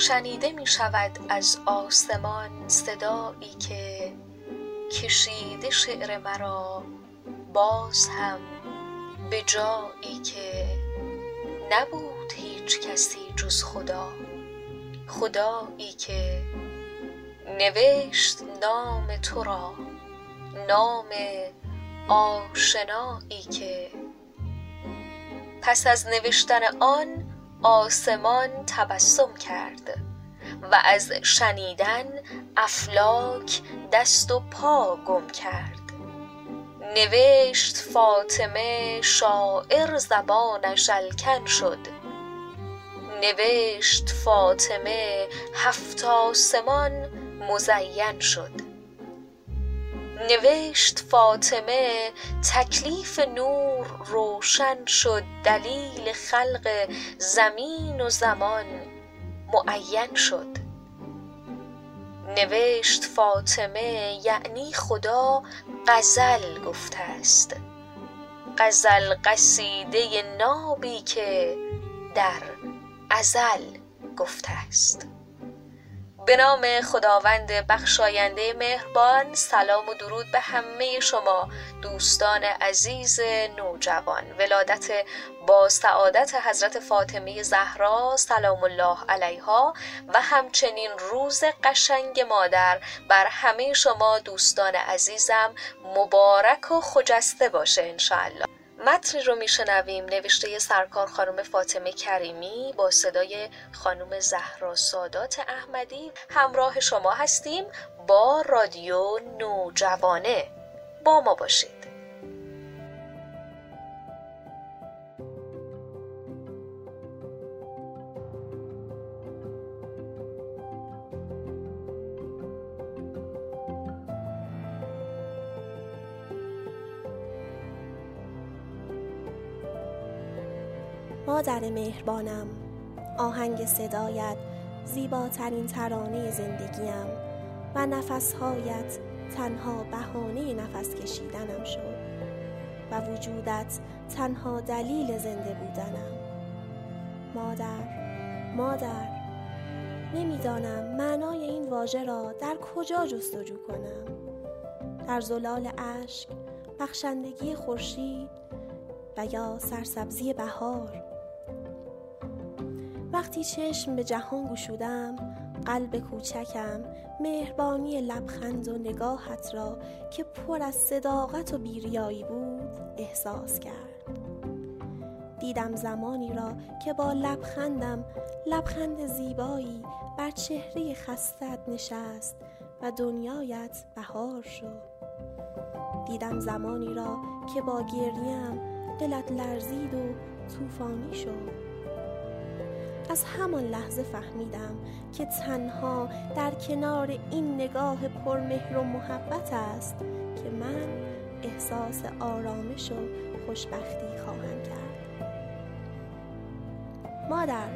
شنیده می شود از آسمان صدایی که کشیده شعر مرا باز هم به جایی که نبود هیچ کسی جز خدا خدایی که نوشت نام تو را نام آشنایی که پس از نوشتن آن آسمان تبسم کرد و از شنیدن افلاک دست و پا گم کرد. نوشت فاطمه شاعر زبانش الکن شد. نوشت فاطمه هفت آسمان مزین شد. نوشت فاطمه تکلیف نور روشن شد دلیل خلق زمین و زمان معین شد. نوشت فاطمه یعنی خدا غزل گفته ست غزل قصیده نابی که در ازل گفته ست به نام خداوند بخشاینده مهربان سلام و درود به همه شما دوستان عزیز نوجوان. ولادت با سعادت حضرت فاطمه زهرا سلام الله علیها و همچنین روز قشنگ مادر بر همه شما دوستان عزیزم مبارک و خجسته باشه انشاءالله. متنی رو میشنویم نوشته سرکار خانم فاطمه کریمی با صدای خانم زهرا سادات احمدی. همراه شما هستیم با رادیو نوجوانه. با ما باشید. مادر مهربانم. آهنگ صدایت زیباترین ترانه زندگیم و نفسهایت تنها بهانه نفس کشیدنم شد و وجودت تنها دلیل زنده بودنم. مادر مادر نمی‌دانم معنای این واژه را در کجا جستجو کنم. در زلال اشک بخشندگی خورشید و یا سرسبزی بهار وقتی چشم به جهان گشودم قلب کوچکم مهربانی لبخند و نگاهت را که پر از صداقت و بیریایی بود احساس کرد. دیدم زمانی را که با لبخندم لبخند زیبایی بر چهره خستت نشست و دنیایت بهار شد. دیدم زمانی را که با گریم دلت لرزید و طوفانی شد. از همان لحظه فهمیدم که تنها در کنار این نگاه پرمهر و محبت است که من احساس آرامش و خوشبختی خواهم کرد. مادر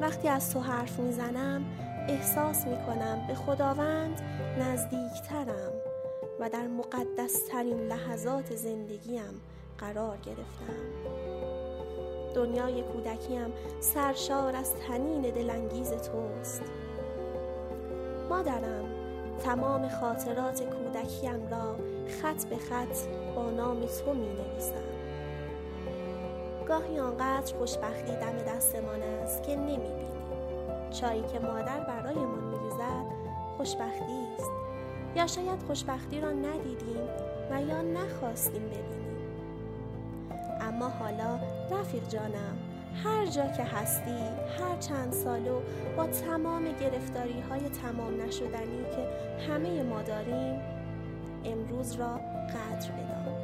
وقتی از تو حرف می‌زنم احساس می‌کنم به خداوند نزدیکترم و در مقدسترین لحظات زندگیم قرار گرفتم. دنیای کودکیم سرشار از تنین دلانگیز توست. مادرم تمام خاطرات کودکیم را خط به خط با نام تو می نویسم گاهی آنقدر خوشبختی دم دستمان است که نمی بینیم چایی که مادر برایمان می ریزد خوشبختی است. یا شاید خوشبختی را ندیدیم و یا نخواستیم ببینیم. اما حالا رفیق جانم هر جا که هستی هر چند سالو با تمام گرفتاری های تمام نشدنی که همه ما داریم امروز را قدر بدان.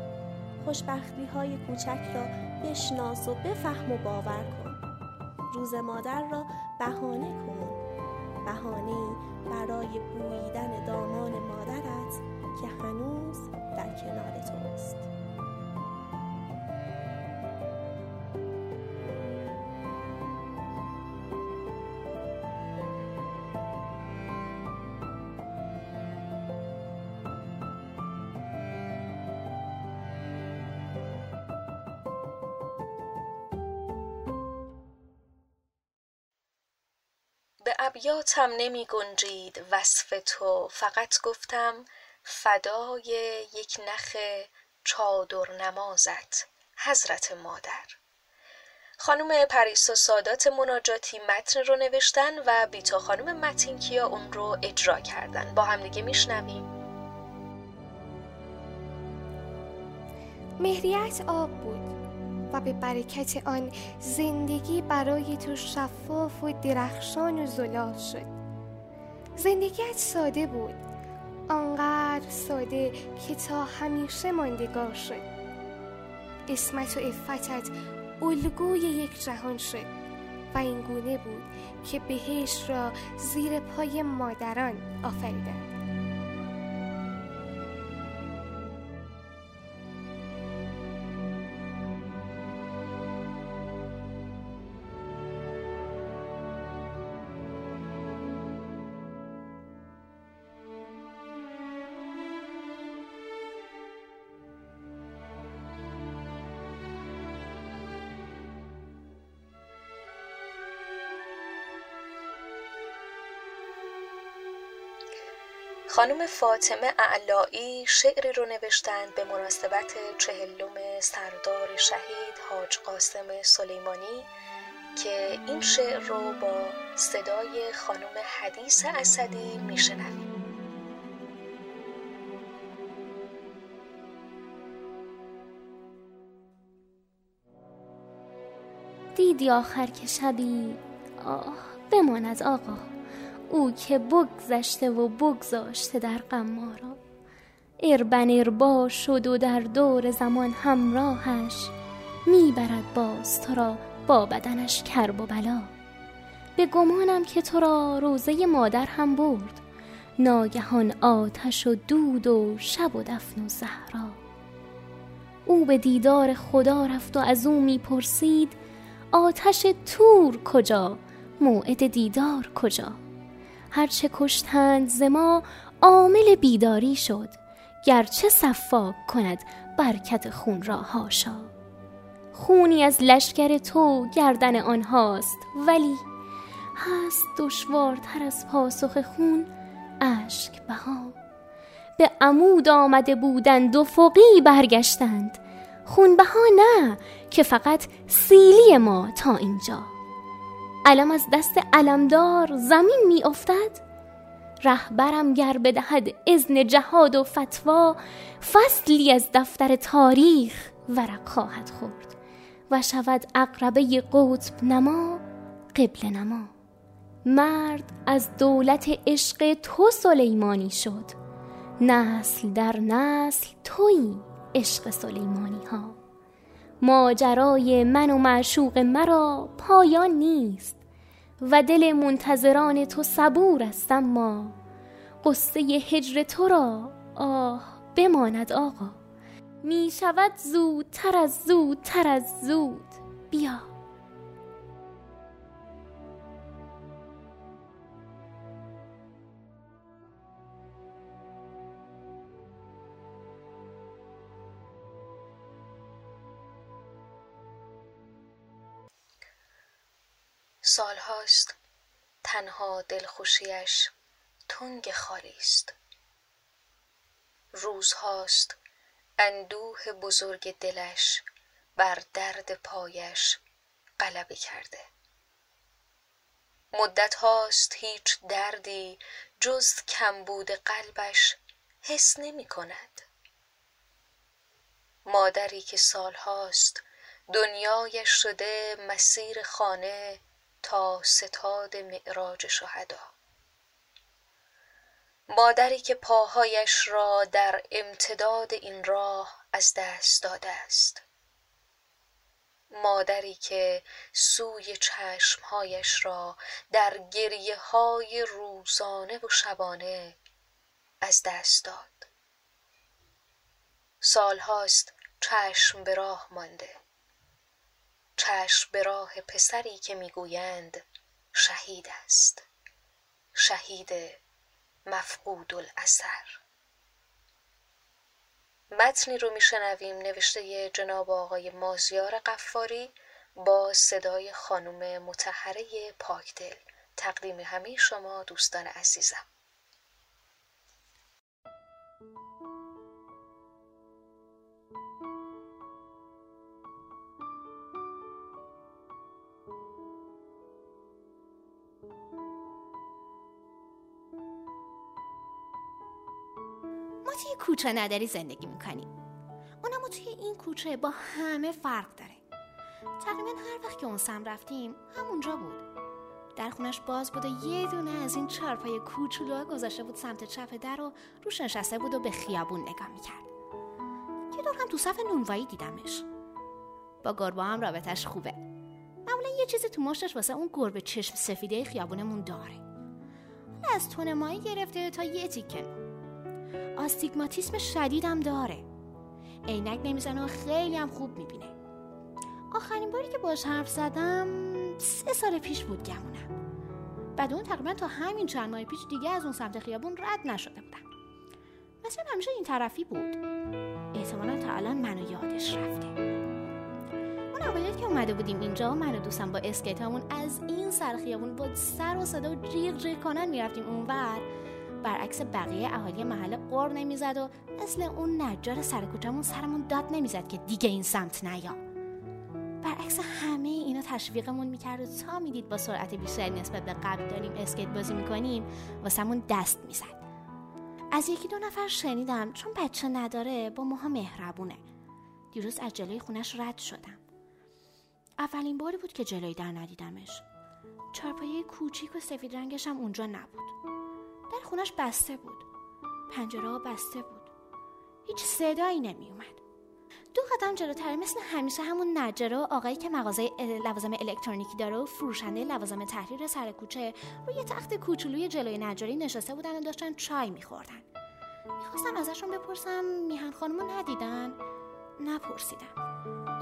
خوشبختی های کوچک را بشناس و بفهم و باور کن. روز مادر را بهانه کن. بهانه برای بوییدن دامان مادرت که هنوز در کنار توست. ابیاتم نمی گنجید وصف تو. فقط گفتم فدای یک نخ چادر نمازت حضرت مادر. خانم پریسا سادات مناجاتی متن رو نوشتن و بیتا خانم متینکیا اون رو اجرا کردن. با همدیگه میشنویم. مهریت آب بود. و به برکت آن زندگی برای تو شفاف و درخشان و زلال شد. زندگیت ساده بود. آنقدر ساده که تا همیشه ماندگار شد. اسمت و افتت الگوی یک جهان شد و این گونه بود که بهش را زیر پای مادران آفریدند. خانم فاطمه اعلایی شعری رو نوشتند به مناسبت چهلم سردار شهید حاج قاسم سلیمانی که این شعر رو با صدای خانم حدیث اسدی میشنویم. دیدی آخر که شبی؟ آه بماند آقا. او که بگذشته و بگذاشته در غم ما را. اربن اربا شد و در دور زمان همراهش می‌برد باز تو را با بدنش کرب و بلا. به گمانم که تو را روزه مادر هم برد ناگهان آتش و دود و شب و دفن و زهرا. او به دیدار خدا رفت و از او می‌پرسید آتش تور کجا؟ موعد دیدار کجا؟ هرچه کشتند ز ما عامل بیداری شد. گرچه صفاک کند برکت خون را هاشا خونی از لشکر تو گردن آنهاست ولی هست دشوارتر از پاسخ خون اشک بها. به عمود آمده بودند و فوقی برگشتند. خون بها نه که فقط سیلی ما تا اینجا. علم از دست علمدار زمین می افتد رهبرم گر بدهد اذن جهاد و فتوا فصلی از دفتر تاریخ ورق خواهد خورد و شود اقربه قطب نما قبل نما. مرد از دولت عشق تو سلیمانی شد نسل در نسل تویی عشق سلیمانی ها ماجرای من و معشوق مرا پایان نیست و دل منتظران تو صبور است اما قصه هجر تو را آه بماند آقا. می شود زودتر از زودتر از زود. بیا. سالهاست. تنها دلخوشیش تنگ خالی است. روزهاست. اندوه بزرگ دلش بر درد پایش غلبه کرده. مدت هاست هیچ دردی جز کمبود قلبش حس نمی کند. مادری که سالهاست دنیایش شده مسیر خانه تا ستاد معراج شهدا. مادری که پاهایش را در امتداد این راه از دست داده است. مادری که سوی چشمهایش را در گریه های روزانه و شبانه از دست داد. سالهاست چشم به راه مانده. چشم به راه پسری که می‌گویند شهید است. شهید مفقود الاثر. متنی رو میشنویم نوشته جناب آقای مازیار قفاری با صدای خانم متحره پاکدل تقدیم همه شما دوستان عزیزم. توی کوچه نداری زندگی می‌کنیم اونم توی این کوچه با همه فرق داره. تقریبا هر وقت که اون سم رفتیم همونجا بود. در خونش باز بود و یه دونه از این چارپای کوچولو گذاشته بود سمت چپ در و روش نشسته بود و به خیابون نگاه می‌کرد. یه دور هم تو صف نونوایی دیدمش. با گربه هم رابطش خوبه. معمولا یه چیزی تو مشتش واسه اون گربه چشم سفیده خیابونمون داره. از تون مایی گرفته تا یه تیکن آستیگماتیسم شدیدم داره. عینک نمی‌زنه و خیلی هم خوب می‌بینه. آخرین باری که باش حرف زدم سه سال پیش بود گمونم. بعد اون تقریبا تا همین چند ماه پیش دیگه از اون سمت خیابون رد نشده بودم. مثلا همیشه این طرفی بود. احتمالا تا الان منو یادش رفته. اون اوایل که اومده بودیم اینجا من و دوستم با اسکیتمون از این سر خیابون با سر و صدا و جیغ جیغ کنن می‌رفتیم اونور. برعکس بقیه اهالی محله قر نمی‌زد و مثل اون نجار سر کوچمون سرمون داد نمی‌زد که دیگه این سمت نیا. برعکس همه اینا تشویقمون می‌کرد و تا می‌دید با سرعت بیشتری نسبت به قبل داریم اسکیت بازی می‌کنیم واسمون دست می‌زد. از یکی دو نفر شنیدم چون بچه نداره با ماها مهربونه. دیروز از جلوی خونش رد شدم. اولین باری بود که جلوی در ندیدمش. چارپایه کوچیک و سفید رنگش هم اونجا نبود. در خونش بسته بود. پنجره بسته بود. هیچ صدایی نمی اومد. دو قدم جلوتر مثل همیشه همون نجره و آقایی که مغازه لوازم الکترونیکی داره و فروشنده لوازم تحریر سر کوچه روی تخت کوچولوی جلوی نجاری نشسته بودن و داشتن چای میخوردن. می‌خواستم ازشون بپرسم میهن خانمو ندیدن؟ نپرسیدم.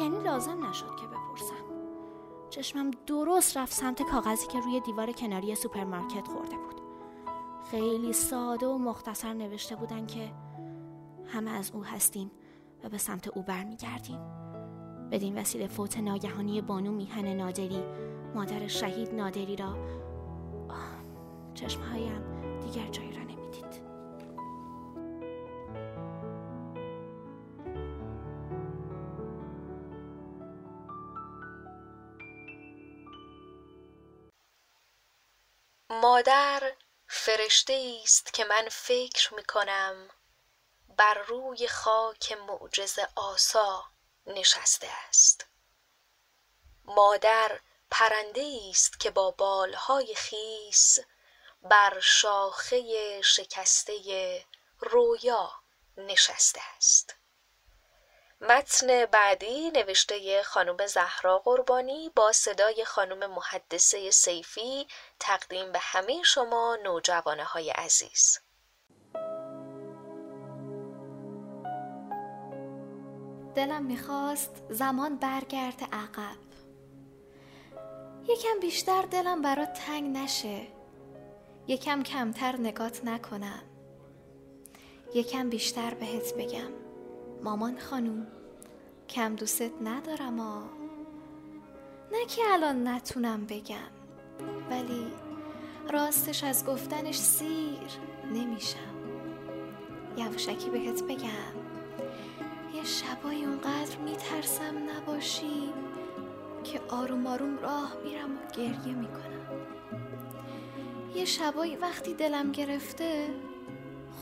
یعنی لازم نشد که بپرسم. چشمم درست رفت سمت کاغذی که روی دیوار کناری سوپرمارکت خورده بود. خیلی ساده و مختصر نوشته بودن که همه از او هستیم و به سمت او برمیگردیم. بدین وسیله فوت ناگهانی بانو میهن نادری مادر شهید نادری را چشمهایم دیگر جایی را نمی‌دید. مادر فرشته است که من فکر می کنم بر روی خاک معجز آسا نشسته است. مادر پرنده است که با بالهای خیس بر شاخه شکسته رویا نشسته است. متن بعدی نوشته خانم زهرا قربانی با صدای خانم محدثه سیفی تقدیم به همه شما نوجوانه های عزیز. دلم می‌خواست زمان برگرد عقب. یکم بیشتر دلم برات تنگ نشه. یکم کمتر نگات نکنم. یکم بیشتر بهت بگم. مامان خانوم کم دوست ندارم آ نه که الان نتونم بگم ولی راستش از گفتنش سیر نمیشم. یوشکی بهت بگم یه شبای اونقدر میترسم نباشی که آروم آروم راه میرم و گریه می‌کنم. یه شبایی وقتی دلم گرفته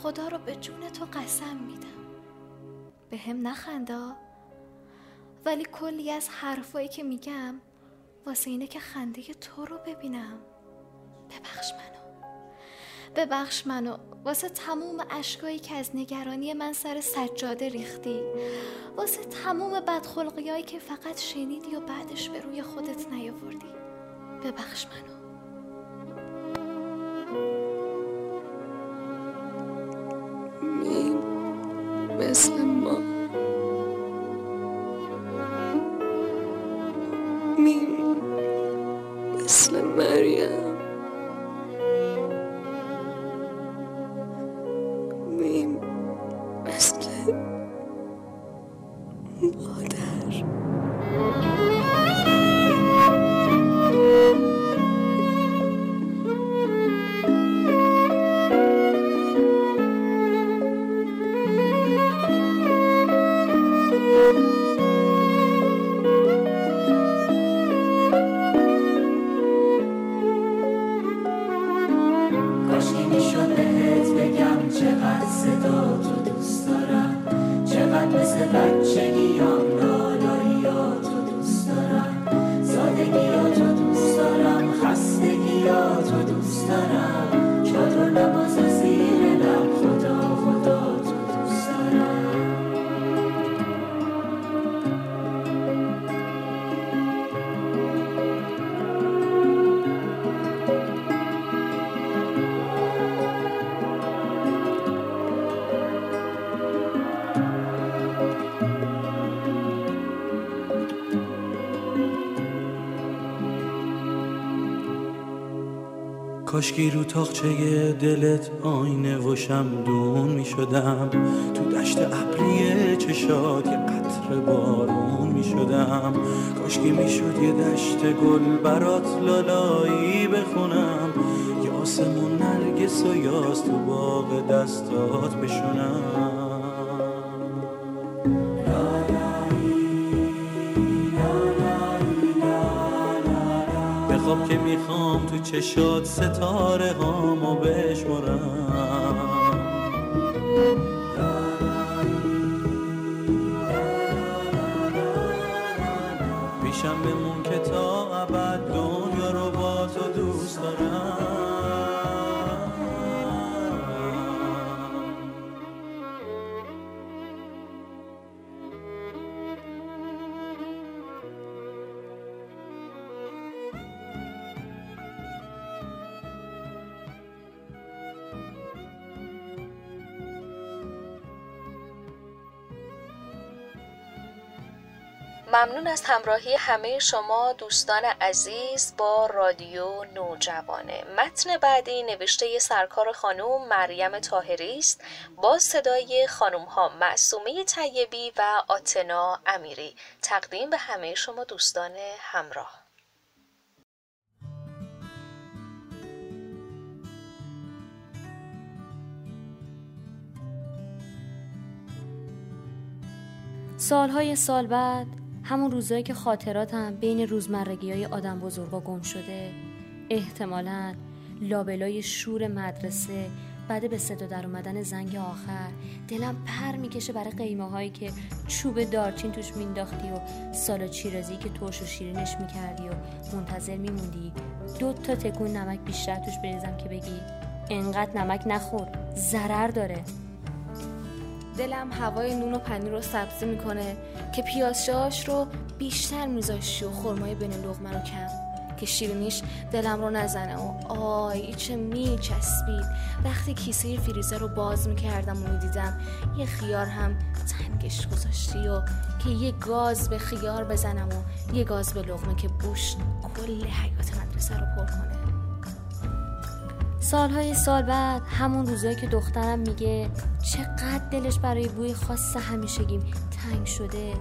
خدا رو به جون تو قسم میدم. به هم نخندا ولی کلی از حرفایی که میگم واسه اینه که خنده تو رو ببینم. ببخش منو. ببخش منو. واسه تموم اشکایی که از نگرانی من سر سجاده ریختی. واسه تموم بدخلقیایی که فقط شنیدی و بعدش به روی خودت نیاوردی. ببخش منو. مثل ما کاشکی رو تاخچه دلت آینه و شمدون می شدم. تو دشت ابری چشات یه قطر بارون می شدم. کاشکی می شد یه دشت گل برات لالایی بخونم. یا آسمون نرگس و یاست تو باغ دستات بشونم. خواب که می‌خوام تو چشات ستاره هامو بشمرم. پیشم بمون که تا ابد ممنون از همراهی همه شما دوستان عزیز با رادیو نوجوانه. متن بعدی نوشته سرکار خانوم مریم تاهری است با صدای خانوم ها معصومه طیبی و آتنا امیری. تقدیم به همه شما دوستان همراه. سالهای سال بعد همون روزایی که خاطراتم بین روزمرگی های آدم بزرگا گم شده احتمالا لابلای شور مدرسه بعد به صدا در اومدن زنگ آخر دلم پر می‌کشه برای قیمه هایی که چوب دارچین توش مینداختی و سالا چیرازی که توش و شیرینش می‌کردی و منتظر میموندی. دو تا تکون نمک بیشتر توش بریزم که بگی انقدر نمک نخور ضرر داره. دلم هوای نون و پنیر رو سبزی می‌کنه که پیازشاش رو بیشتر میذاشتی و خرمای بین لغمه رو کم که شیرینیش دلم رو نزنه. و آی چه میچسبید. وقتی کیسه فریزر رو باز می‌کردم و می‌دیدم یه خیار هم تنگش گذاشتی و که یه گاز به خیار بزنم و یه گاز به لغمه که بوش کل حیات مدرسه رو پر کنه. سالهای سال بعد همون روزایی که دخترم میگه چقدر دلش برای بوی خاص همیشگیم تنگ شده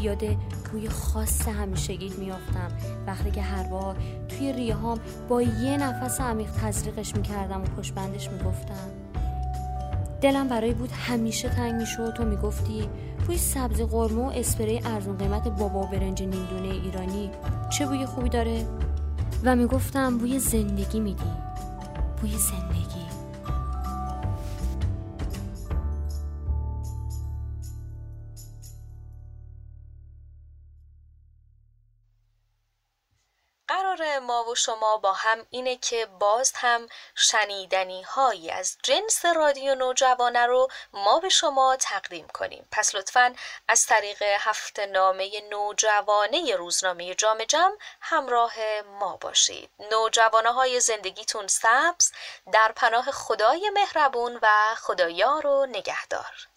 یاد بوی خاص همیشگیت میافتم. وقتی که هر بار توی ریهام با یه نفس عمیق تزریقش می‌کردم و پشبندش می‌گفتم. دلم برای بود همیشه تنگ می‌شد. تو می‌گفتی بوی سبزی قرمه و اسپری ارزون قیمت بابا برنج نیمدونه ایرانی چه بوی خوبی داره؟ و می‌گفتم بوی زندگی میدی. بوی زندگی قرار شما با هم اینه که باز هم شنیدنی هایی از جنس رادیو نوجوانه رو ما به شما تقدیم کنیم. پس لطفا از طریق هفته نامه نوجوانه روزنامه جام جم همراه ما باشید. نوجوانه های زندگیتون سبز در پناه خدای مهربون و خدایار و نگهدار.